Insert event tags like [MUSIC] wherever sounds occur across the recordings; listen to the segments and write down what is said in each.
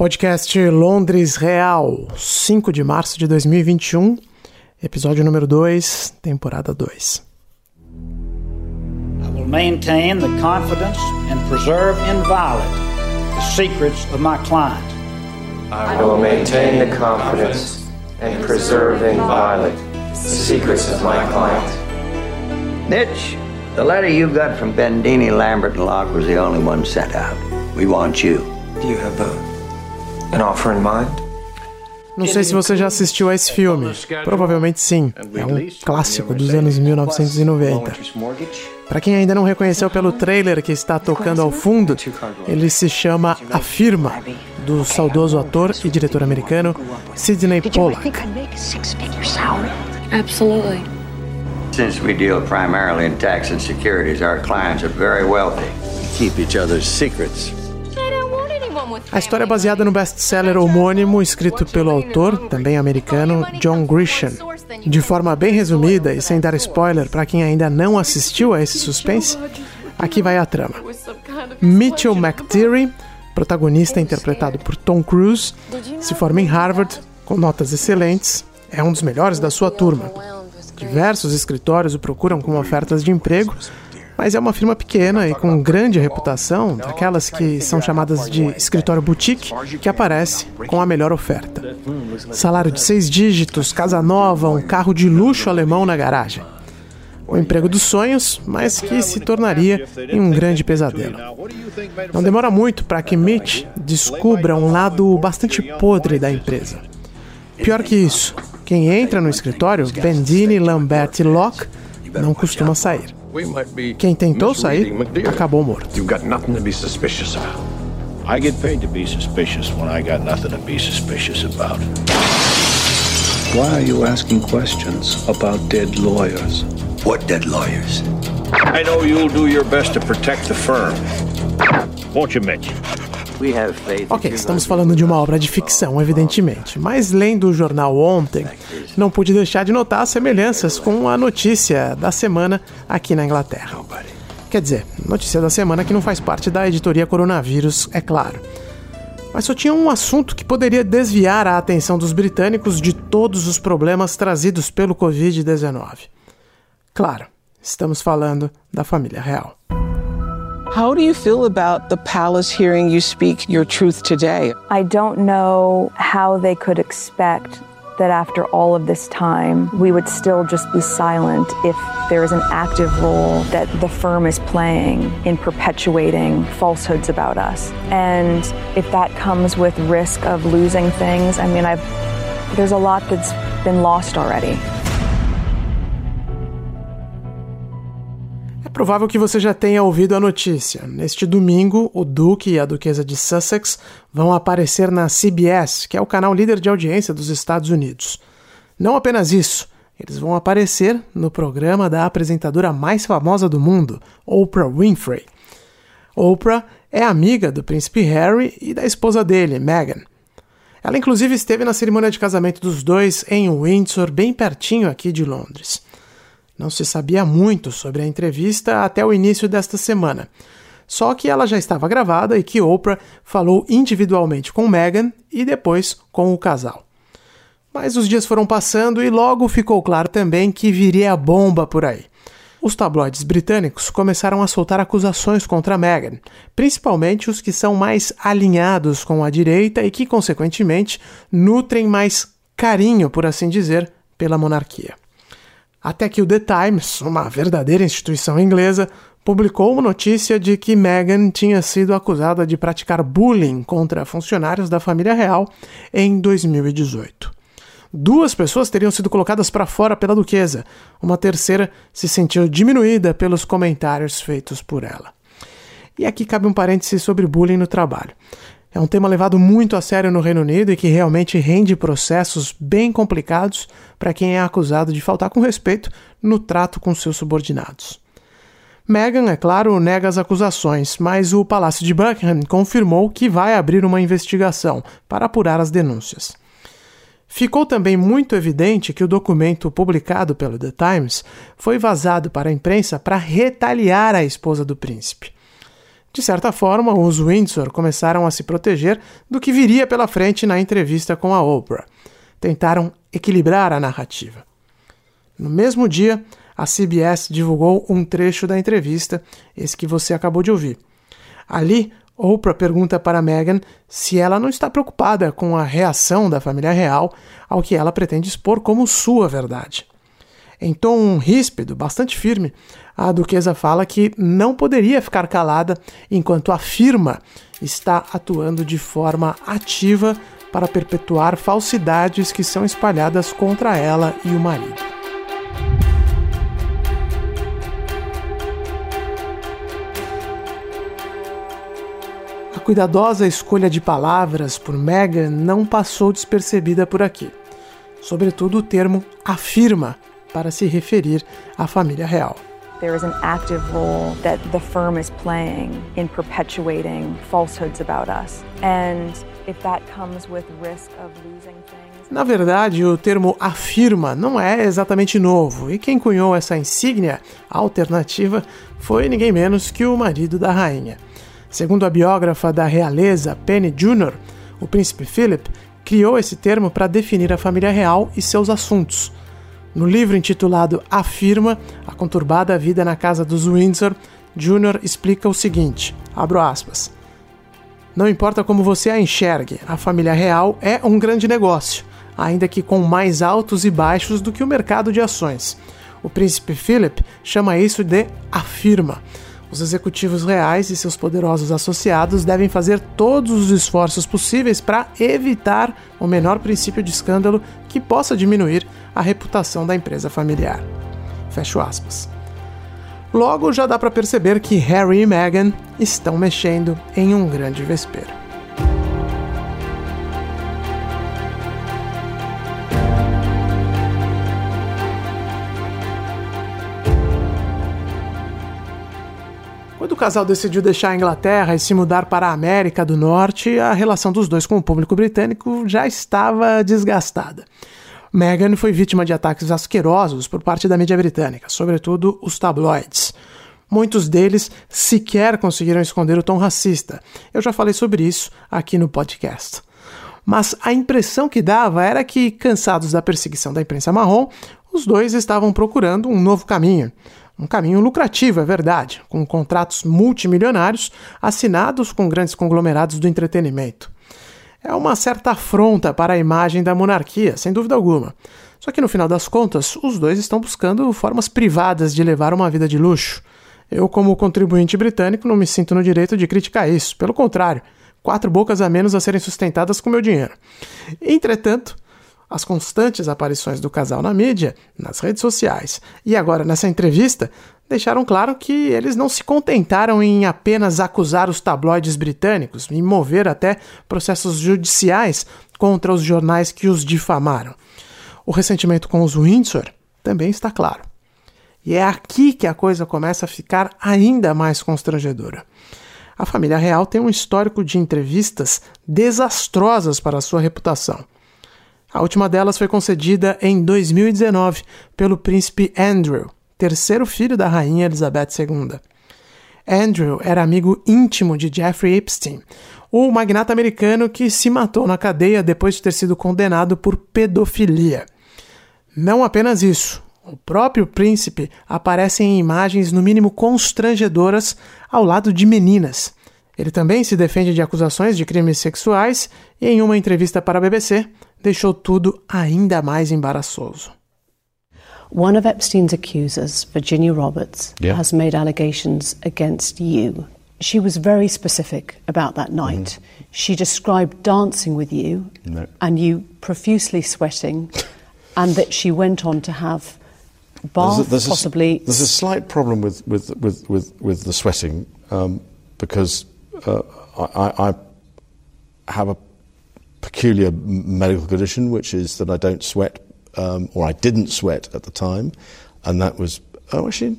Podcast Londres Real, 5 de março de 2021, episódio número 2, temporada 2. I will maintain the confidence and preserve inviolate the secrets of my client. I will maintain the confidence and preserve inviolate the secrets of my client. Mitch, the letter you got from Bendini, Lambert, and Locke was the only one sent out. We want you. Do you have a, an offer in mind? Não sei se você já assistiu a esse filme. Provavelmente sim. É um clássico dos anos 1990. Para quem ainda não reconheceu pelo trailer que está tocando ao fundo, ele se chama A Firma, do saudoso ator e diretor americano Sidney Pollack. Absolutely. Since we deal primarily in tax and securities, our clients are very wealthy. keep each other's secrets. A história é baseada no best-seller homônimo escrito pelo autor, também americano, John Grisham. De forma bem resumida e sem dar spoiler para quem ainda não assistiu a esse suspense, aqui vai a trama. Mitchell McTeary, protagonista interpretado por Tom Cruise, se forma em Harvard com notas excelentes, é um dos melhores da sua turma. Diversos escritórios o procuram com ofertas de emprego, mas é uma firma pequena e com grande reputação, daquelas que são chamadas de escritório boutique, que aparece com a melhor oferta. Salário de seis dígitos, casa nova, um carro de luxo alemão na garagem. O emprego dos sonhos, mas que se tornaria em um grande pesadelo. Não demora muito para que Mitch descubra um lado bastante podre da empresa. Pior que isso, quem entra no escritório, Bendini, Lambert e Locke, não costuma sair. Quem tentou sair acabou morto. You've got nothing to be suspicious about. I get paid to be suspicious when I got nothing to be suspicious about. Why are you asking questions about dead lawyers? What dead lawyers? I know you'll do your best to protect the firm. Won't you, Mitch? Ok, estamos falando de uma obra de ficção, evidentemente, mas lendo o jornal ontem, não pude deixar de notar as semelhanças com a notícia da semana aqui na Inglaterra. Quer dizer, notícia da semana que não faz parte da editoria Coronavírus, é claro. Mas só tinha um assunto que poderia desviar a atenção dos britânicos de todos os problemas trazidos pelo Covid-19. Claro, estamos falando da família real. How do you feel about the palace hearing you speak your truth today? I don't know how they could expect that after all of this time, we would still just be silent if there is an active role that the firm is playing in perpetuating falsehoods about us. And if that comes with risk of losing things, I mean, I've there's a lot that's been lost already. É provável que você já tenha ouvido a notícia. Neste domingo, o Duque e a Duquesa de Sussex vão aparecer na CBS, que é o canal líder de audiência dos Estados Unidos. Não apenas isso, eles vão aparecer no programa da apresentadora mais famosa do mundo, Oprah Winfrey. Oprah é amiga do príncipe Harry e da esposa dele, Meghan. Ela inclusive esteve na cerimônia de casamento dos dois em Windsor, bem pertinho aqui de Londres. Não se sabia muito sobre a entrevista até o início desta semana. Só que ela já estava gravada e que Oprah falou individualmente com Meghan e depois com o casal. Mas os dias foram passando e logo ficou claro também que viria a bomba por aí. Os tabloides britânicos começaram a soltar acusações contra Meghan, principalmente os que são mais alinhados com a direita e que, consequentemente, nutrem mais carinho, por assim dizer, pela monarquia. Até que o The Times, uma verdadeira instituição inglesa, publicou uma notícia de que Meghan tinha sido acusada de praticar bullying contra funcionários da família real em 2018. Duas pessoas teriam sido colocadas para fora pela duquesa, uma terceira se sentiu diminuída pelos comentários feitos por ela. E aqui cabe um parêntese sobre bullying no trabalho. É um tema levado muito a sério no Reino Unido e que realmente rende processos bem complicados para quem é acusado de faltar com respeito no trato com seus subordinados. Meghan, é claro, nega as acusações, mas o Palácio de Buckingham confirmou que vai abrir uma investigação para apurar as denúncias. Ficou também muito evidente que o documento publicado pelo The Times foi vazado para a imprensa para retaliar a esposa do príncipe. De certa forma, os Windsor começaram a se proteger do que viria pela frente na entrevista com a Oprah. Tentaram equilibrar a narrativa. No mesmo dia, a CBS divulgou um trecho da entrevista, esse que você acabou de ouvir. Ali, Oprah pergunta para Meghan se ela não está preocupada com a reação da família real ao que ela pretende expor como sua verdade. Em tom ríspido, bastante firme, a duquesa fala que não poderia ficar calada enquanto a firma está atuando de forma ativa para perpetuar falsidades que são espalhadas contra ela e o marido. A cuidadosa escolha de palavras por Meghan não passou despercebida por aqui. Sobretudo o termo afirma para se referir à família real. There is an active role that the firm is playing in perpetuating falsehoods about us. And if that comes with risk of losing things. Na verdade, o termo afirma não é exatamente novo, e quem cunhou essa insígnia alternativa foi ninguém menos que o marido da rainha. Segundo a biógrafa da realeza Penny Jr., o príncipe Philip criou esse termo para definir a família real e seus assuntos. No livro intitulado Afirma, a conturbada vida na casa dos Windsor, Jr. explica o seguinte, abro aspas, Não importa como você a enxergue, a família real é um grande negócio, ainda que com mais altos e baixos do que o mercado de ações. O príncipe Philip chama isso de afirma. Os executivos reais e seus poderosos associados devem fazer todos os esforços possíveis para evitar o menor princípio de escândalo que possa diminuir a reputação da empresa familiar. Fecho aspas. Logo já dá para perceber que Harry e Meghan estão mexendo em um grande vespeiro. Casal decidiu deixar a Inglaterra e se mudar para a América do Norte, a relação dos dois com o público britânico já estava desgastada. Meghan foi vítima de ataques asquerosos por parte da mídia britânica, sobretudo os tabloides. Muitos deles sequer conseguiram esconder o tom racista. Eu já falei sobre isso aqui no podcast. Mas a impressão que dava era que, cansados da perseguição da imprensa marrom, os dois estavam procurando um novo caminho. Um caminho lucrativo, é verdade, com contratos multimilionários assinados com grandes conglomerados do entretenimento. É uma certa afronta para a imagem da monarquia, sem dúvida alguma. Só que no final das contas, os dois estão buscando formas privadas de levar uma vida de luxo. Eu, como contribuinte britânico, não me sinto no direito de criticar isso. Pelo contrário, quatro bocas a menos a serem sustentadas com meu dinheiro. Entretanto, as constantes aparições do casal na mídia, nas redes sociais e agora nessa entrevista deixaram claro que eles não se contentaram em apenas acusar os tabloides britânicos e mover até processos judiciais contra os jornais que os difamaram. O ressentimento com os Windsor também está claro. E é aqui que a coisa começa a ficar ainda mais constrangedora. A família real tem um histórico de entrevistas desastrosas para sua reputação. A última delas foi concedida em 2019 pelo príncipe Andrew, terceiro filho da rainha Elizabeth II. Andrew era amigo íntimo de Jeffrey Epstein, o magnata americano que se matou na cadeia depois de ter sido condenado por pedofilia. Não apenas isso, o próprio príncipe aparece em imagens no mínimo constrangedoras ao lado de meninas. Ele também se defende de acusações de crimes sexuais e, em uma entrevista para a BBC, deixou tudo ainda mais embaraçoso. One of Epstein's accusers, Virginia Roberts, Yeah. has made allegations against you. She was very specific about that night. She described dancing with you No. and you profusely sweating, and that she went on to have bath, There's a- there's a possibly. there's a slight problem with with with with, with the sweating um, because uh, I, I have a peculiar medical condition, which is that I don't sweat, um, or I didn't sweat at the time, and that was oh actually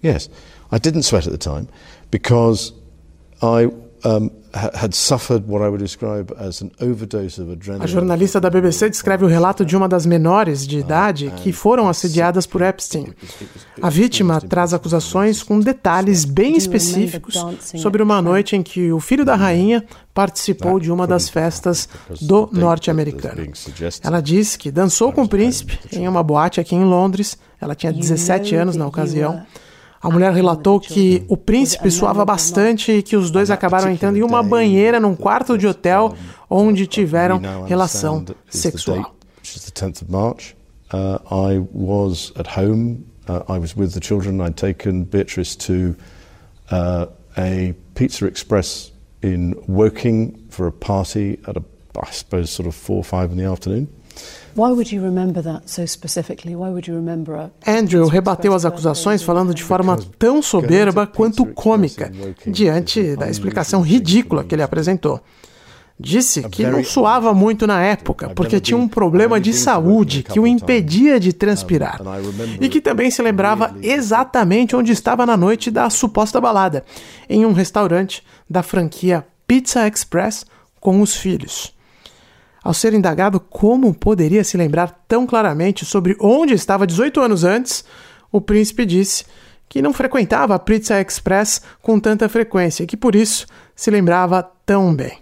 yes, I didn't sweat at the time because I um, had suffered what I would describe as an overdose of adrenaline. A jornalista da BBC descreve o relato de uma das menores de idade que foram assediadas por Epstein. A vítima traz acusações com detalhes bem específicos sobre uma noite em que o filho da rainha participou de uma das festas do norte-americano. Ela diz que dançou com o príncipe em uma boate aqui em Londres. Ela tinha 17 anos na ocasião. A mulher relatou que o príncipe suava bastante e que os dois acabaram entrando em uma banheira num quarto de hotel onde tiveram relação sexual. Uh, I was at home. Uh, I was with the children. I'd taken Beatrice to uh, a Pizza Express in Woking for a party at a, I suppose, sort of four or five in the afternoon. Andrew rebateu as acusações falando de forma tão soberba quanto cômica, diante da explicação ridícula que ele apresentou. Disse que não suava muito na época, porque tinha um problema de saúde que o impedia de transpirar. E que também se lembrava exatamente onde estava na noite da suposta balada, em um restaurante da franquia Pizza Express com os filhos. Ao ser indagado como poderia se lembrar tão claramente sobre onde estava 18 anos antes, o príncipe disse que não frequentava a Pizza Express com tanta frequência e que por isso se lembrava tão bem.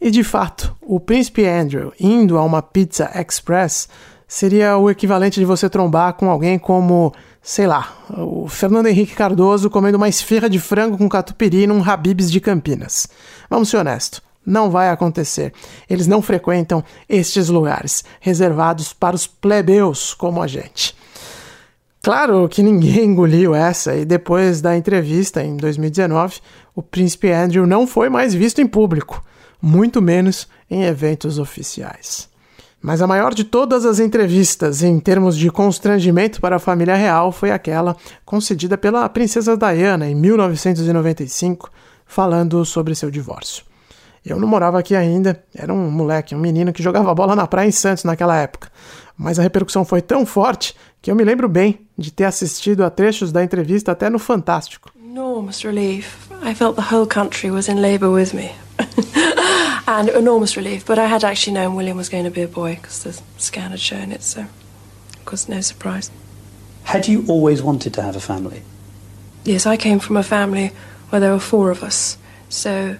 E de fato, o príncipe Andrew indo a uma Pizza Express seria o equivalente de você trombar com alguém como, sei lá, o Fernando Henrique Cardoso comendo uma esfirra de frango com catupiry num Habibs de Campinas. Vamos ser honestos. Não vai acontecer. Eles não frequentam estes lugares reservados para os plebeus como a gente. Claro que ninguém [LAUGHS] engoliu essa, e depois da entrevista em 2019, o príncipe Andrew não foi mais visto em público, muito menos em eventos oficiais. Mas a maior de todas as entrevistas em termos de constrangimento para a família real foi aquela concedida pela princesa Diana em 1995, falando sobre seu divórcio. Eu não morava aqui ainda, era um moleque, um menino que jogava bola na praia em Santos naquela época. Mas a repercussão foi tão forte que eu me lembro bem de ter assistido a trechos da entrevista até no Fantástico. Enormous relief. I felt the whole country was in labor with me. [LAUGHS] and enormous relief, but I had actually known William was going to be a boy because the scan had shown it, so of course no surprise. Had you always wanted to have a family? Yes, I came from a family where there were four of us. So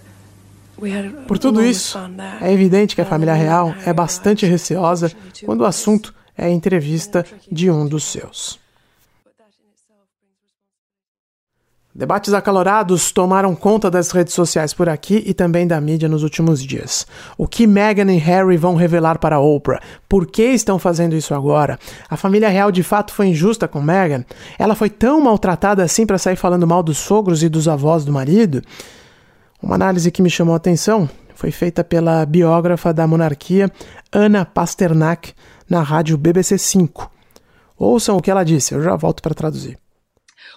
por tudo isso, é evidente que a família real é bastante receosa quando o assunto é a entrevista de um dos seus. Debates acalorados tomaram conta das redes sociais por aqui e também da mídia nos últimos dias. O que Meghan e Harry vão revelar para Oprah? Por que estão fazendo isso agora? A família real de fato foi injusta com Meghan? Ela foi tão maltratada assim para sair falando mal dos sogros e dos avós do marido? Uma análise que me chamou a atenção foi feita pela biógrafa da monarquia Ana Pasternak na rádio BBC 5. Ouçam o que ela disse, eu já volto para traduzir.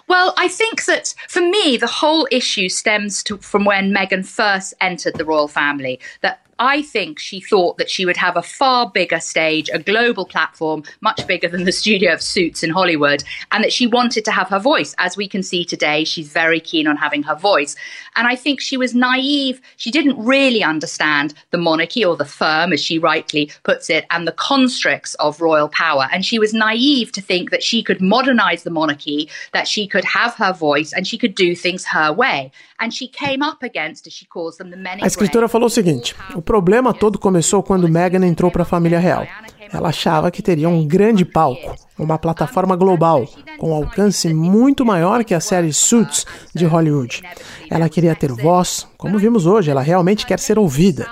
Well, I think that for me, the whole issue stems to, from when Meghan first entered the royal family. That I think she thought that she would have a far bigger stage, a global platform, much bigger than the studio of Suits in Hollywood, and that she wanted to have her voice. As we can see today, she's very keen on having her voice. And I think she was naive. She didn't really understand the monarchy or the firm, as she rightly puts it, and the constricts of royal power. And she was naive to think that she could modernize the monarchy, that she could have her voice, and she could do things her way. And she came up against, as she calls them, the many. A escritora falou o seguinte: problema todo começou quando Meghan entrou para a família real. Ela achava que teria um grande palco, uma plataforma global, com alcance muito maior que a série Suits de Hollywood. Ela queria ter voz, como vimos hoje, ela realmente quer ser ouvida.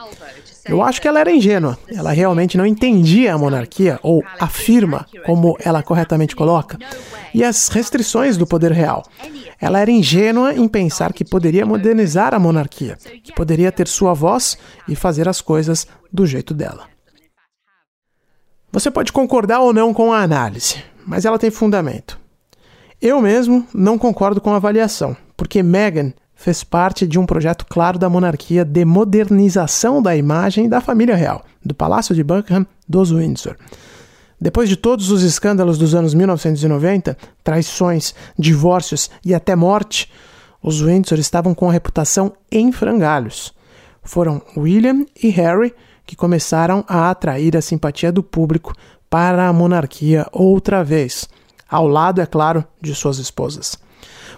Eu acho que ela era ingênua. Ela realmente não entendia a monarquia, ou afirma, como ela corretamente coloca, e as restrições do poder real. Ela era ingênua em pensar que poderia modernizar a monarquia, que poderia ter sua voz e fazer as coisas do jeito dela. Você pode concordar ou não com a análise, mas ela tem fundamento. Eu mesmo não concordo com a avaliação, porque Meghan fez parte de um projeto claro da monarquia de modernização da imagem da família real, do Palácio de Buckingham dos Windsor. Depois de todos os escândalos dos anos 1990, traições, divórcios e até morte, Os Windsor estavam com a reputação em frangalhos. Foram William e Harry que começaram a atrair a simpatia do público para a monarquia outra vez, ao lado, é claro, de suas esposas.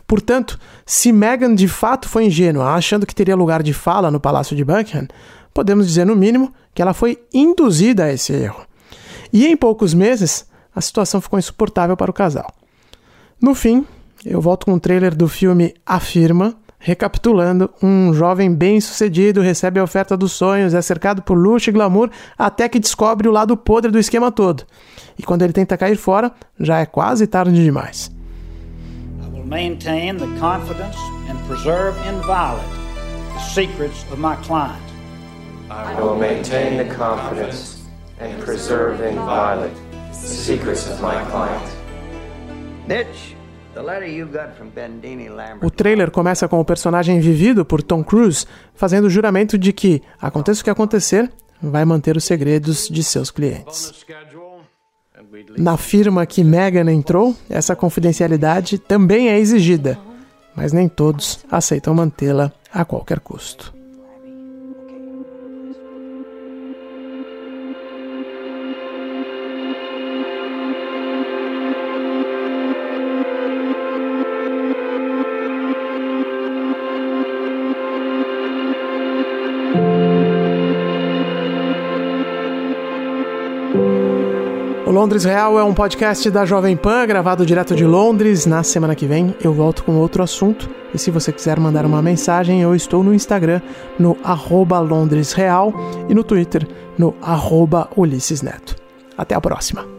Portanto, se Meghan de fato foi ingênua, achando que teria lugar de fala no Palácio de Buckingham, podemos dizer, no mínimo, que ela foi induzida a esse erro. E em poucos meses, a situação ficou insuportável para o casal. No fim, eu volto com um trailer do filme Afirma, Recapitulando, um jovem bem-sucedido recebe a oferta dos sonhos, é cercado por luxo e glamour até que descobre o lado podre do esquema todo. E quando ele tenta cair fora, já é quase tarde demais. I will maintain the confidence and preserve inviolate the secrets of my client. I will maintain the confidence and preserve inviolate the secrets of my client. Mitch, the letter you got from Bendini Lambert. O trailer começa com o personagem vivido por Tom Cruise fazendo o juramento de que, aconteça o que acontecer, vai manter os segredos de seus clientes. Na firma que Meghan entrou, essa confidencialidade também é exigida, mas nem todos aceitam mantê-la a qualquer custo. Londres Real é um podcast da Jovem Pan, gravado direto de Londres. Na semana que vem eu volto com outro assunto. E se você quiser mandar uma mensagem, eu estou no Instagram, no arroba Londres Real, e no Twitter, no arroba Ulisses Neto. Até a próxima.